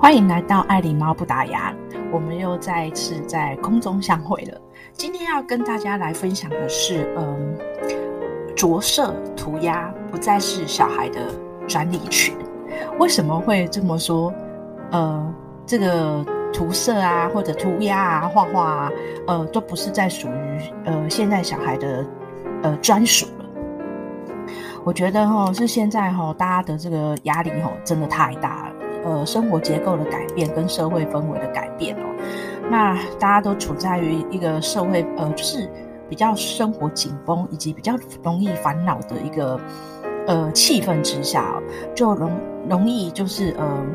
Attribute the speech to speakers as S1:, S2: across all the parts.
S1: 欢迎来到爱狸猫不打烊，我们又再一次在空中相会了。今天要跟大家来分享的是，嗯，着色涂鸦不再是小孩的专利权。为什么会这么说？呃，这个涂色啊，或者涂鸦啊，画画啊，呃，都不是在属于呃现在小孩的呃专属了。我觉得哈，是现在哈，大家的这个压力哈，真的太大了。呃，生活结构的改变跟社会氛围的改变哦，那大家都处在于一个社会呃，就是比较生活紧绷以及比较容易烦恼的一个呃气氛之下哦，就容容易就是呃，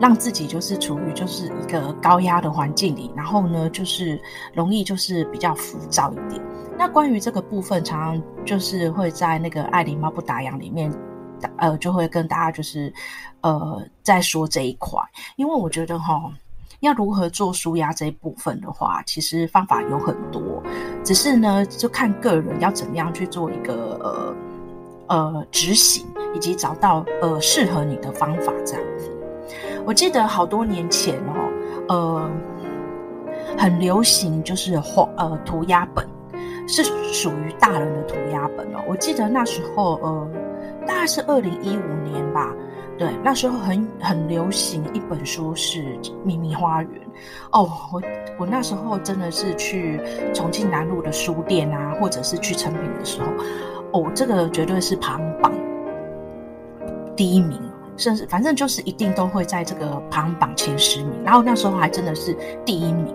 S1: 让自己就是处于就是一个高压的环境里，然后呢，就是容易就是比较浮躁一点。那关于这个部分，常常就是会在那个爱狸猫不打烊里面。呃，就会跟大家就是，呃，在说这一块，因为我觉得哈，要如何做舒压这一部分的话，其实方法有很多，只是呢，就看个人要怎么样去做一个呃呃执行，以及找到呃适合你的方法这样子。我记得好多年前哦，呃，很流行就是画呃涂鸦本，是属于大人的涂鸦本哦。我记得那时候呃。大概是二零一五年吧，对，那时候很很流行一本书是《秘密花园》哦，我我那时候真的是去重庆南路的书店啊，或者是去诚品的时候，哦，这个绝对是排行榜第一名，甚至反正就是一定都会在这个排行榜前十名，然后那时候还真的是第一名，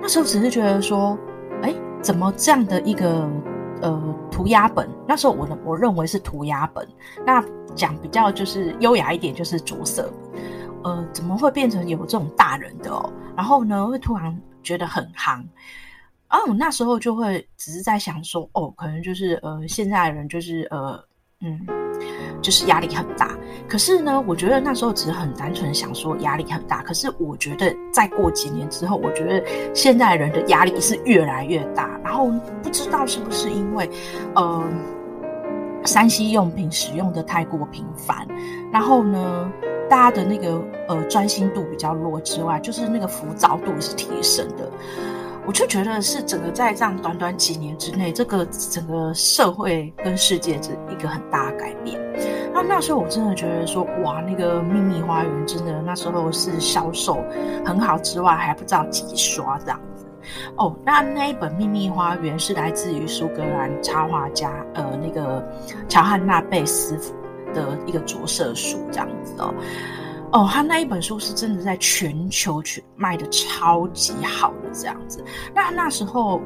S1: 那时候只是觉得说，哎，怎么这样的一个。呃，涂鸦本那时候我的我认为是涂鸦本，那讲比较就是优雅一点，就是着色。呃，怎么会变成有这种大人的哦？然后呢，会突然觉得很夯。哦那时候就会只是在想说，哦，可能就是呃，现在的人就是呃，嗯。就是压力很大，可是呢，我觉得那时候只是很单纯想说压力很大。可是我觉得再过几年之后，我觉得现在人的压力是越来越大。然后不知道是不是因为，呃，3C 用品使用的太过频繁，然后呢，大家的那个呃专心度比较弱之外，就是那个浮躁度是提升的。我就觉得是整个在这样短短几年之内，这个整个社会跟世界是一个很大的改变。那那时候我真的觉得说，哇，那个秘密花园真的那时候是销售很好之外，还不知道几刷这样子。哦，那那一本秘密花园是来自于苏格兰插画家呃那个乔汉纳贝斯的一个着色书这样子哦。哦，他那一本书是真的在全球去卖的超级好的这样子。那那时候，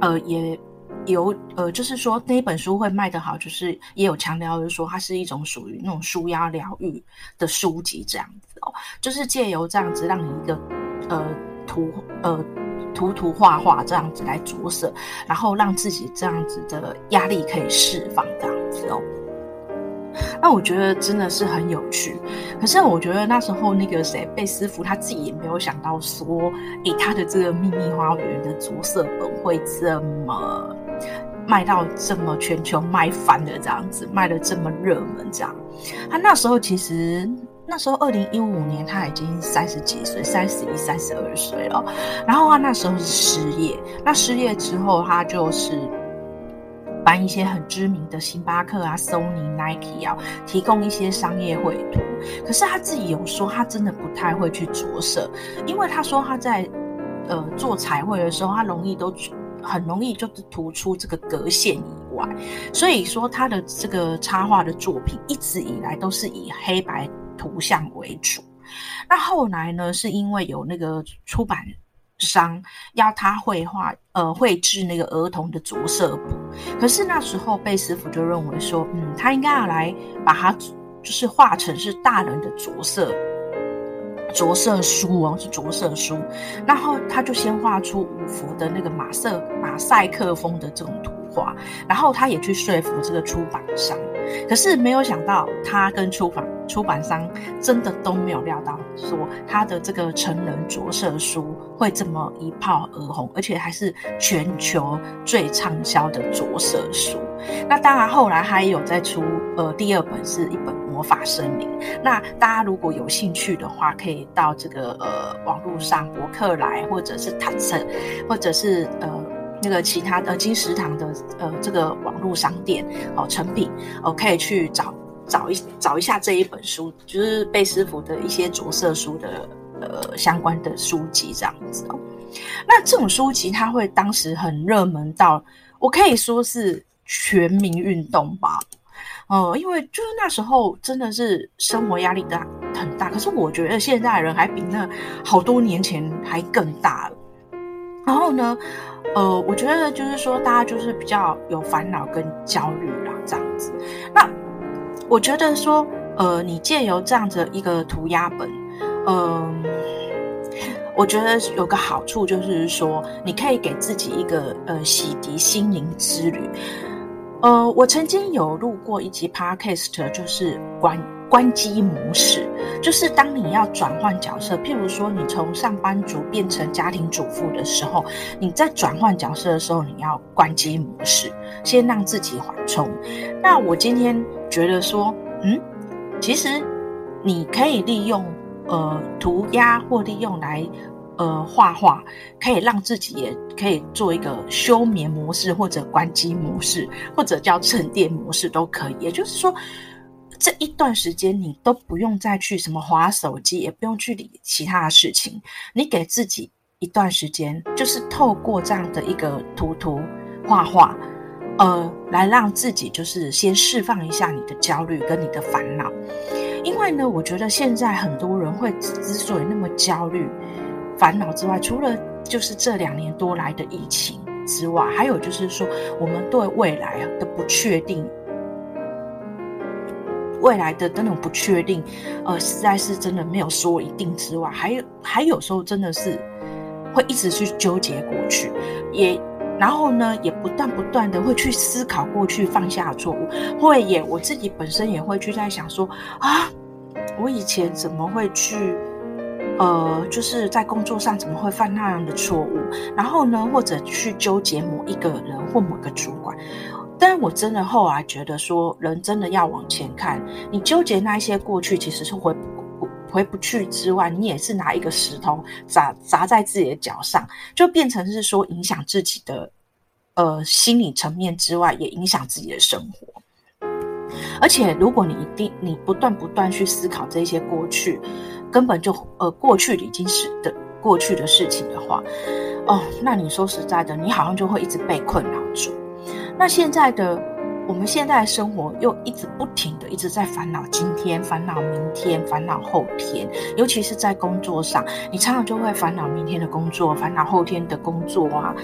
S1: 呃，也有呃，就是说那一本书会卖得好，就是也有强调，就是说它是一种属于那种舒压疗愈的书籍这样子哦，就是借由这样子让你一个呃涂呃涂涂画画这样子来着色，然后让自己这样子的压力可以释放这样子哦。那我觉得真的是很有趣，可是我觉得那时候那个谁贝斯福他自己也没有想到说，诶，他的这个秘密花园的着色本会这么卖到这么全球卖翻的这样子，卖得这么热门这样。他那时候其实那时候二零一五年他已经三十几岁，三十一、三十二岁了，然后他那时候是失业，那失业之后他就是。帮一些很知名的星巴克啊、Sony、Nike 啊，提供一些商业绘图。可是他自己有说，他真的不太会去着色，因为他说他在呃做彩绘的时候，他容易都很容易就是涂出这个格线以外，所以说他的这个插画的作品一直以来都是以黑白图像为主。那后来呢，是因为有那个出版。商要他绘画，呃，绘制那个儿童的着色簿。可是那时候贝斯福就认为说，嗯，他应该要来把它就是画成是大人的着色着色书哦，是着色书。然后他就先画出五幅的那个马赛马赛克风的这种图画，然后他也去说服这个出版商。可是没有想到，他跟出版出版商真的都没有料到，说他的这个成人着色书会这么一炮而红，而且还是全球最畅销的着色书。那当然，后来还有再出呃第二本，是一本魔法森林。那大家如果有兴趣的话，可以到这个呃网络上博客来，或者是坦诚，或者是呃那个其他的金石堂的呃这个网络商店哦成品哦，可以去找找一找一下这一本书，就是贝师傅的一些着色书的呃相关的书籍这样子哦。那这种书籍它会当时很热门到，我可以说是。全民运动吧，呃，因为就是那时候真的是生活压力大很大，可是我觉得现在人还比那好多年前还更大了。然后呢，呃，我觉得就是说大家就是比较有烦恼跟焦虑啦，这样子。那我觉得说，呃，你借由这样子一个涂鸦本，嗯、呃，我觉得有个好处就是说，你可以给自己一个呃洗涤心灵之旅。呃，我曾经有录过一集 podcast，就是关关机模式，就是当你要转换角色，譬如说你从上班族变成家庭主妇的时候，你在转换角色的时候，你要关机模式，先让自己缓冲。那我今天觉得说，嗯，其实你可以利用呃涂鸦或利用来。呃，画画可以让自己也可以做一个休眠模式，或者关机模式，或者叫沉淀模式都可以。也就是说，这一段时间你都不用再去什么划手机，也不用去理其他的事情。你给自己一段时间，就是透过这样的一个涂涂画画，呃，来让自己就是先释放一下你的焦虑跟你的烦恼。因为呢，我觉得现在很多人会之所以那么焦虑。烦恼之外，除了就是这两年多来的疫情之外，还有就是说，我们对未来的不确定，未来的那种不确定，呃，实在是真的没有说一定之外，还有还有时候真的是会一直去纠结过去，也然后呢，也不断不断的会去思考过去犯下的错误，会也我自己本身也会去在想说啊，我以前怎么会去。呃，就是在工作上怎么会犯那样的错误？然后呢，或者去纠结某一个人或某个主管。但我真的后来觉得说，人真的要往前看。你纠结那一些过去，其实是回不回不去之外，你也是拿一个石头砸砸在自己的脚上，就变成是说影响自己的呃心理层面之外，也影响自己的生活。而且，如果你一定你不断不断去思考这些过去。根本就呃过去已经是的过去的事情的话，哦，那你说实在的，你好像就会一直被困扰住。那现在的我们现在的生活又一直不停的一直在烦恼今天，烦恼明天，烦恼后天，尤其是在工作上，你常常就会烦恼明天的工作，烦恼后天的工作啊，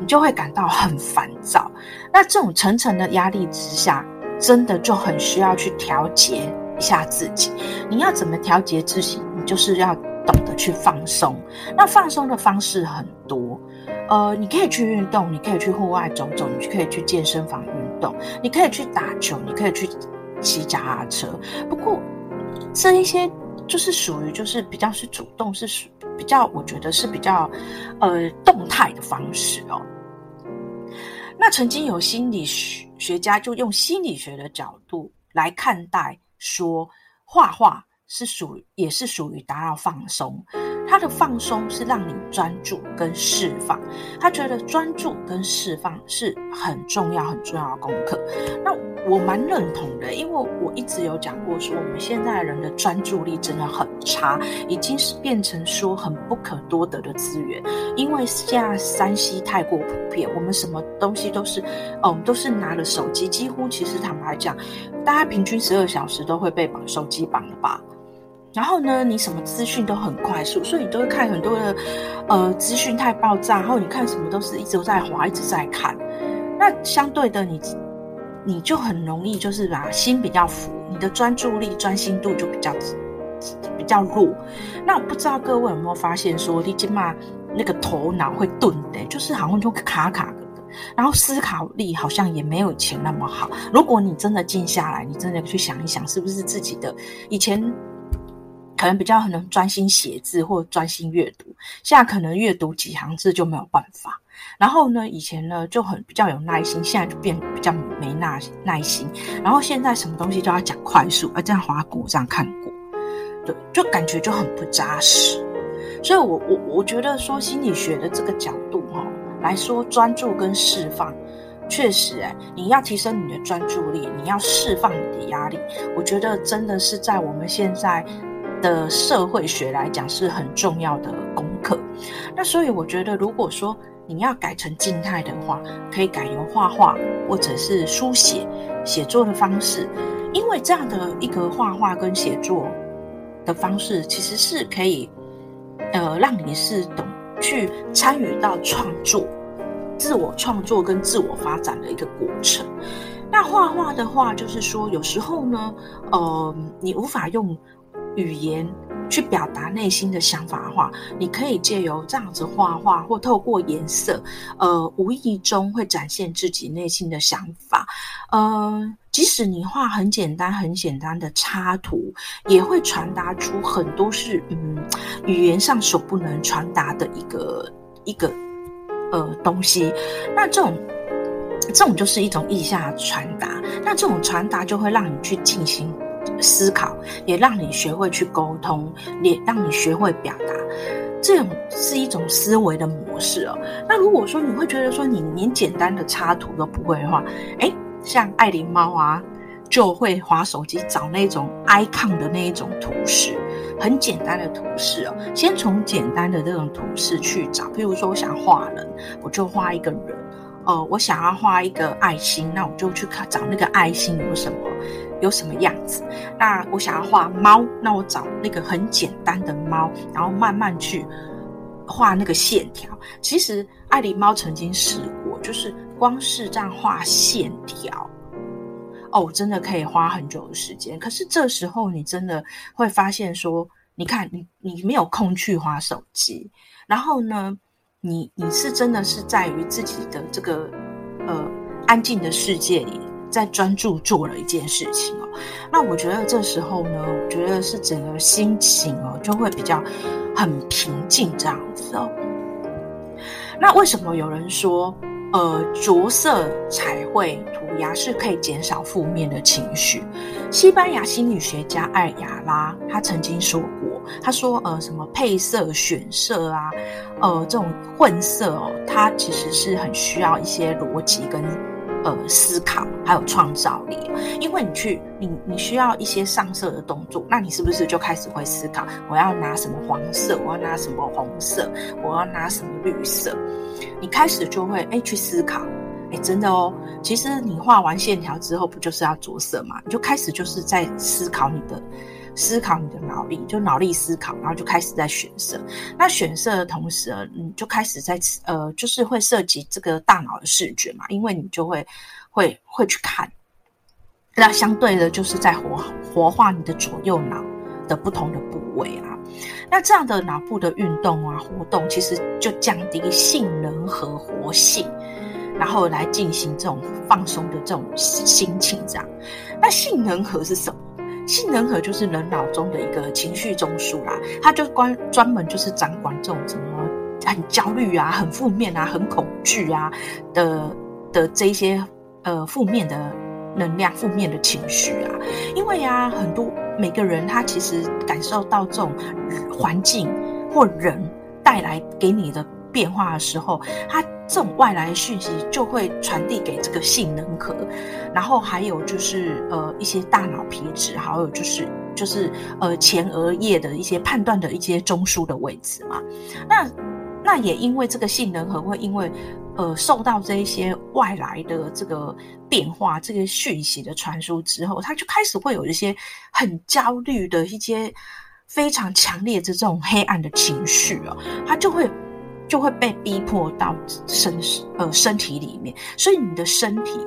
S1: 你就会感到很烦躁。那这种层层的压力之下，真的就很需要去调节一下自己。你要怎么调节自己？你就是要懂得去放松，那放松的方式很多，呃，你可以去运动，你可以去户外走走，你可以去健身房动，你可以去打球，你可以去骑脚踏车。不过这一些就是属于就是比较是主动，是属比较我觉得是比较呃动态的方式哦。那曾经有心理学家就用心理学的角度来看待说画画。是属，也是属于达到放松。他的放松是让你专注跟释放。他觉得专注跟释放是很重要、很重要的功课。那我蛮认同的，因为我一直有讲过说，我们现在人的专注力真的很差，已经是变成说很不可多得的资源。因为现在 3C 太过普遍，我们什么东西都是，嗯，都是拿了手机，几乎其实坦白讲，大家平均十二小时都会被绑手机绑了吧。然后呢，你什么资讯都很快速，所以你都会看很多的，呃，资讯太爆炸。然后你看什么都是一直在滑，一直在看。那相对的你，你就很容易就是把心比较浮，你的专注力、专心度就比较比较弱。那我不知道各位有没有发现说，你起码那个头脑会钝的，就是好像就卡卡的，然后思考力好像也没有以前那么好。如果你真的静下来，你真的去想一想，是不是自己的以前。可能比较能专心写字或专心阅读，现在可能阅读几行字就没有办法。然后呢，以前呢就很比较有耐心，现在就变比较没耐耐心。然后现在什么东西都要讲快速，而这样滑过，这样看过，对，就感觉就很不扎实。所以我我我觉得说心理学的这个角度哈、来说，专注跟释放，确实哎，你要提升你的专注力，你要释放你的压力，我觉得真的是在我们现在。的社会学来讲是很重要的功课。那所以我觉得，如果说你要改成静态的话，可以改由画画或者是书写、写作的方式，因为这样的一个画画跟写作的方式，其实是可以呃让你是懂去参与到创作、自我创作跟自我发展的一个过程。那画画的话，就是说有时候呢，呃，你无法用。语言去表达内心的想法的话，你可以借由这样子画画，或透过颜色，呃，无意中会展现自己内心的想法。呃，即使你画很简单、很简单的插图，也会传达出很多是嗯语言上所不能传达的一个一个呃东西。那这种这种就是一种意象传达。那这种传达就会让你去进行。思考也让你学会去沟通，也让你学会表达，这种是一种思维的模式哦。那如果说你会觉得说你连简单的插图都不会的话，诶，像爱琳猫啊，就会滑手机找那种 icon 的那一种图示，很简单的图示哦。先从简单的这种图示去找，譬如说我想画人，我就画一个人。呃，我想要画一个爱心，那我就去看找那个爱心有什么。有什么样子？那我想要画猫，那我找那个很简单的猫，然后慢慢去画那个线条。其实爱狸猫曾经试过，就是光是这样画线条，哦，真的可以花很久的时间。可是这时候你真的会发现说，你看你你没有空去滑手机，然后呢，你你是真的是在于自己的这个呃安静的世界里。在专注做了一件事情哦，那我觉得这时候呢，我觉得是整个心情哦就会比较很平静这样子哦。那为什么有人说，呃，着色彩绘涂鸦是可以减少负面的情绪？西班牙心理学家艾亚拉他曾经说过，他说，呃，什么配色、选色啊，呃，这种混色哦，它其实是很需要一些逻辑跟。呃，思考还有创造力，因为你去你你需要一些上色的动作，那你是不是就开始会思考？我要拿什么黄色？我要拿什么红色？我要拿什么绿色？你开始就会哎去思考，哎真的哦，其实你画完线条之后，不就是要着色嘛？你就开始就是在思考你的。思考你的脑力，就脑力思考，然后就开始在选色。那选色的同时，你就开始在呃，就是会涉及这个大脑的视觉嘛，因为你就会会会去看。那相对的，就是在活活化你的左右脑的不同的部位啊。那这样的脑部的运动啊，活动其实就降低性能和活性，然后来进行这种放松的这种心情这样。那性能和是什么？杏仁核就是人脑中的一个情绪中枢啦，它就关专门就是掌管这种什么很焦虑啊、很负面啊、很恐惧啊的的这一些呃负面的能量、负面的情绪啊。因为啊，很多每个人他其实感受到这种环境或人带来给你的变化的时候，它。这种外来的讯息就会传递给这个杏仁核，然后还有就是呃一些大脑皮质，还有就是就是呃前额叶的一些判断的一些中枢的位置嘛。那那也因为这个杏仁核会因为呃受到这一些外来的这个变化，这个讯息的传输之后，它就开始会有一些很焦虑的一些非常强烈的这种黑暗的情绪哦，它就会。就会被逼迫到身呃身体里面，所以你的身体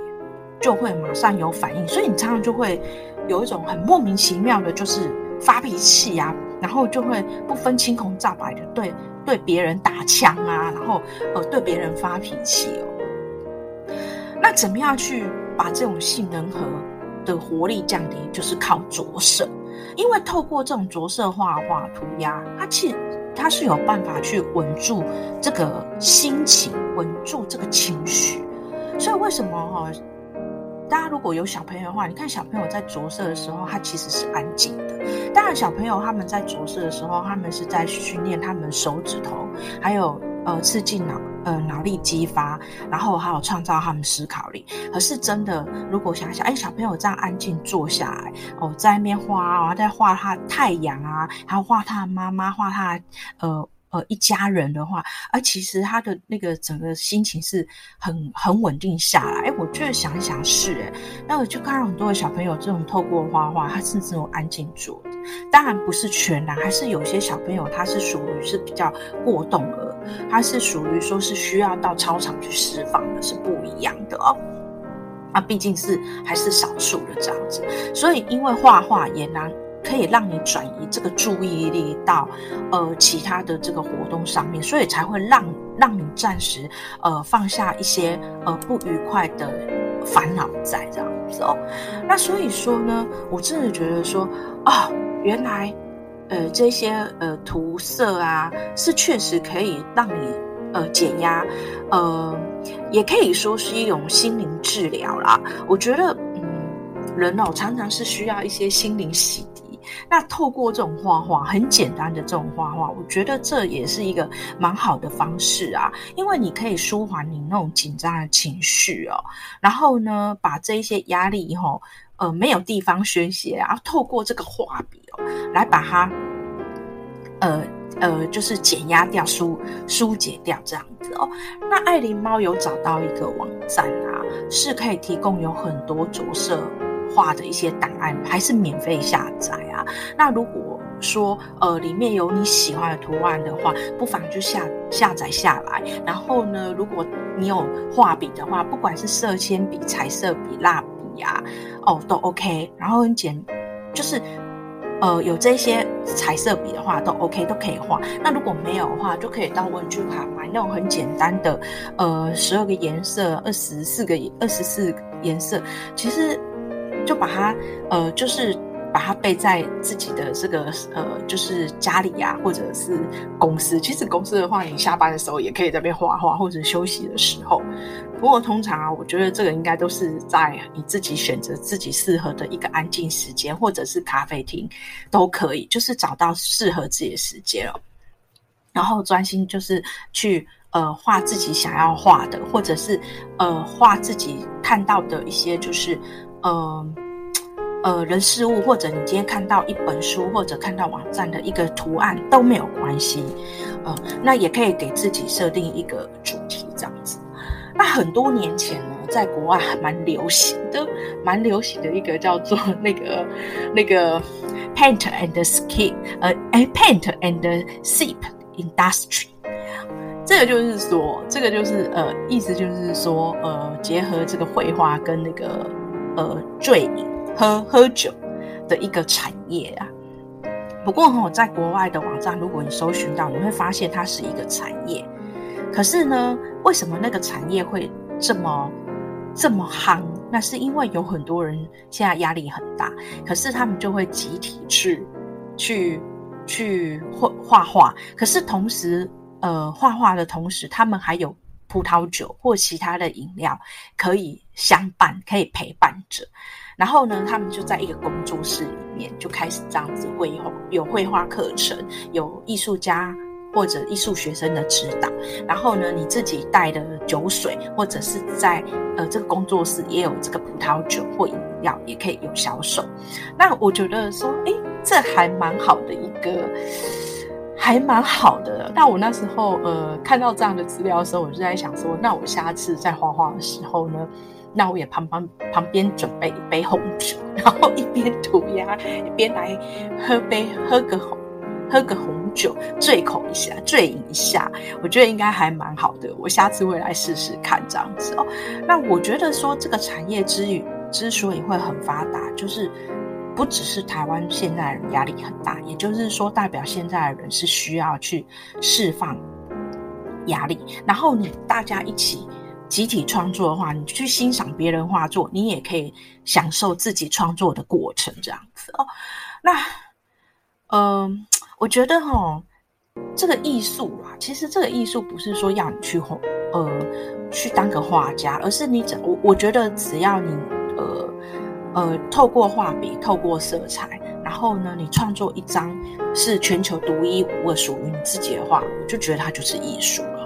S1: 就会马上有反应，所以你常常就会有一种很莫名其妙的，就是发脾气啊，然后就会不分青红皂白的对对别人打枪啊，然后呃对别人发脾气哦。那怎么样去把这种性能核的活力降低？就是靠着色。因为透过这种着色画画涂鸦，它其实他是有办法去稳住这个心情，稳住这个情绪。所以为什么哈？大家如果有小朋友的话，你看小朋友在着色的时候，他其实是安静的。当然，小朋友他们在着色的时候，他们是在训练他们手指头，还有呃刺激脑呃脑力激发，然后还有创造他们思考力。可是真的，如果想想，哎，小朋友这样安静坐下来，哦，在那边画啊，在画他太阳啊，还有画他的妈妈，画他呃。呃，一家人的话，而、其实他的那个整个心情是很很稳定下来。哎，我觉得想一想是哎，那我就看到很多的小朋友这种透过画画，他是这种安静做的。当然不是全然，还是有些小朋友他是属于是比较过动儿，它是属于说是需要到操场去释放的，是不一样的哦。那，毕竟是还是少数的这样子，所以因为画画也难。可以让你转移这个注意力到呃其他的这个活动上面，所以才会让让你暂时呃放下一些呃不愉快的烦恼在这样子哦。那所以说呢，我真的觉得说啊、哦，原来呃这些呃涂色啊是确实可以让你呃减压，呃也可以说是一种心灵治疗啦。我觉得嗯人哦常常是需要一些心灵洗涤。那透过这种画画，很简单的这种画画，我觉得这也是一个蛮好的方式啊，因为你可以舒缓你那种紧张的情绪哦，然后呢，把这一些压力哈、哦，呃，没有地方宣泄，然后透过这个画笔，来把它，呃呃，就是减压掉、疏疏解掉这样子哦。那爱琳猫有找到一个网站啊，是可以提供有很多着色。画的一些档案还是免费下载啊。那如果说呃里面有你喜欢的图案的话，不妨就下下载下来。然后呢，如果你有画笔的话，不管是色铅笔、彩色笔、蜡笔呀，哦都 OK。然后很简，就是呃有这些彩色笔的话都 OK，都可以画。那如果没有的话，就可以到文具行买那种很简单的，呃十二个颜色、二十四个二十四颜色，其实。就把它，呃，就是把它备在自己的这个，呃，就是家里呀、或者是公司。其实公司的话，你下班的时候也可以在那边画画，或者休息的时候。不过通常啊，我觉得这个应该都是在你自己选择自己适合的一个安静时间，或者是咖啡厅都可以，就是找到适合自己的时间哦。然后专心就是去呃画自己想要画的，或者是呃画自己看到的一些就是。呃，呃，人事物，或者你今天看到一本书，或者看到网站的一个图案都没有关系，呃，那也可以给自己设定一个主题，这样子。那很多年前呢，在国外还蛮流行的，蛮流行的一个叫做那个那个 Paint and Skip，呃，哎，Paint and Sip Industry。这个就是说，这个就是呃，意思就是说，呃，结合这个绘画跟那个。呃，醉饮喝喝酒的一个产业啊。不过哈，在国外的网站，如果你搜寻到，你会发现它是一个产业。可是呢，为什么那个产业会这么这么夯？那是因为有很多人现在压力很大，可是他们就会集体去去去画画画。可是同时，呃，画画的同时，他们还有。葡萄酒或其他的饮料可以相伴，可以陪伴着。然后呢，他们就在一个工作室里面就开始这样子绘画，有绘画课程，有艺术家或者艺术学生的指导。然后呢，你自己带的酒水，或者是在呃这个工作室也有这个葡萄酒或饮料，也可以有销售。那我觉得说，诶，这还蛮好的一个。还蛮好的，但我那时候呃看到这样的资料的时候，我就在想说，那我下次在画画的时候呢，那我也旁旁旁边准备一杯红酒，然后一边涂鸦一边来喝杯喝个红喝个红酒，醉口一下，醉饮一下，我觉得应该还蛮好的。我下次会来试试看这样子哦。那我觉得说这个产业之余之所以会很发达，就是。不只是台湾现在的人压力很大，也就是说，代表现在的人是需要去释放压力。然后你大家一起集体创作的话，你去欣赏别人画作，你也可以享受自己创作的过程，这样子哦。那，嗯、我觉得哈，这个艺术啊，其实这个艺术不是说要你去画，呃，去当个画家，而是你怎我我觉得只要你呃呃透过画笔，透过色彩，然后呢，你创作一张是全球独一无二属于你自己的画，我就觉得它就是艺术了。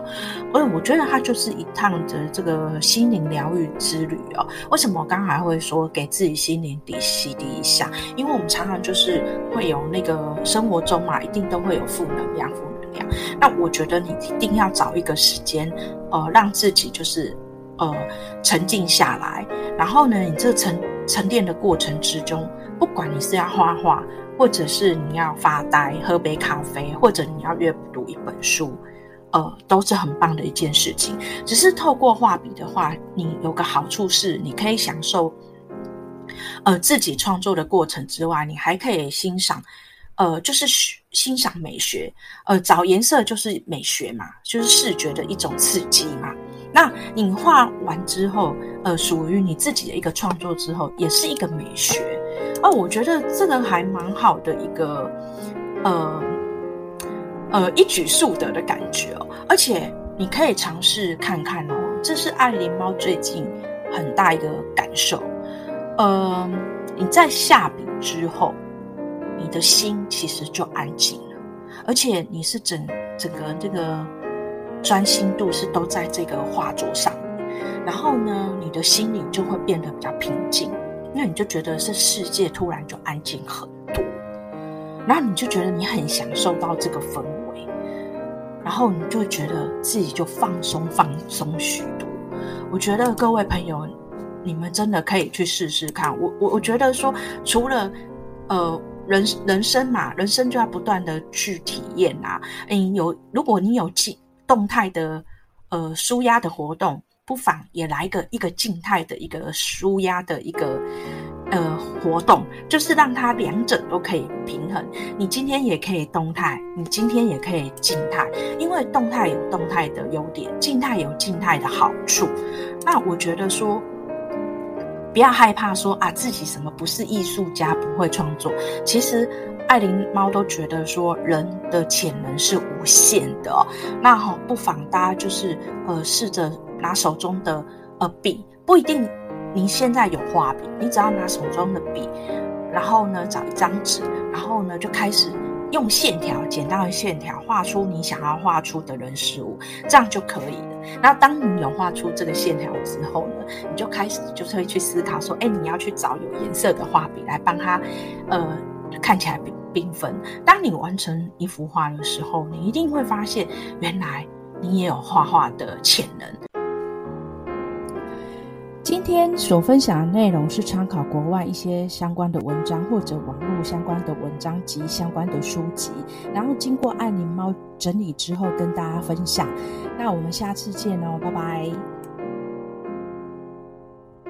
S1: 所以我觉得它就是一趟的这个心灵疗愈之旅哦。为什么我刚才会说给自己心灵底洗涤一下？因为我们常常就是会有那个生活中嘛，一定都会有负能量，负能量。那我觉得你一定要找一个时间，呃，让自己就是呃沉静下来。然后呢，你这沉沉淀的过程之中，不管你是要画画，或者是你要发呆、喝杯咖啡，或者你要阅读一本书。呃，都是很棒的一件事情。只是透过画笔的话，你有个好处是，你可以享受呃自己创作的过程之外，你还可以欣赏，呃，就是欣赏美学。呃，找颜色就是美学嘛，就是视觉的一种刺激嘛。那你画完之后，呃，属于你自己的一个创作之后，也是一个美学。哦、我觉得这个还蛮好的一个，呃。呃，一举数得的感觉哦，而且你可以尝试看看哦，这是爱琳猫最近很大一个感受。呃，你在下笔之后，你的心其实就安静了，而且你是整整个这个专心度是都在这个画作上，然后呢，你的心里就会变得比较平静，那你就觉得这世界突然就安静很多，然后你就觉得你很享受到这个氛。然后你就会觉得自己就放松放松许多。我觉得各位朋友，你们真的可以去试试看。我我我觉得说，除了呃人人生嘛，人生就要不断的去体验啊。嗯，有如果你有静动态的呃舒压的活动，不妨也来个一个静态的一个舒压的一个。呃，活动就是让它两者都可以平衡。你今天也可以动态，你今天也可以静态，因为动态有动态的优点，静态有静态的好处。那我觉得说，不要害怕说啊，自己什么不是艺术家，不会创作。其实爱琳猫都觉得说，人的潜能是无限的。那好，不妨大家就是呃，试着拿手中的呃笔，不一定。你现在有画笔，你只要拿手中的笔，然后呢，找一张纸，然后呢，就开始用线条，简单的线条画出你想要画出的人事物，这样就可以了。那当你有画出这个线条之后呢，你就开始就是会去思考说，哎，你要去找有颜色的画笔来帮它，呃，看起来缤缤纷。当你完成一幅画的时候，你一定会发现，原来你也有画画的潜能。
S2: 今天所分享的内容是参考国外一些相关的文章，或者网络相关的文章及相关的书籍，然后经过爱宁猫整理之后跟大家分享。那我们下次见哦，拜拜。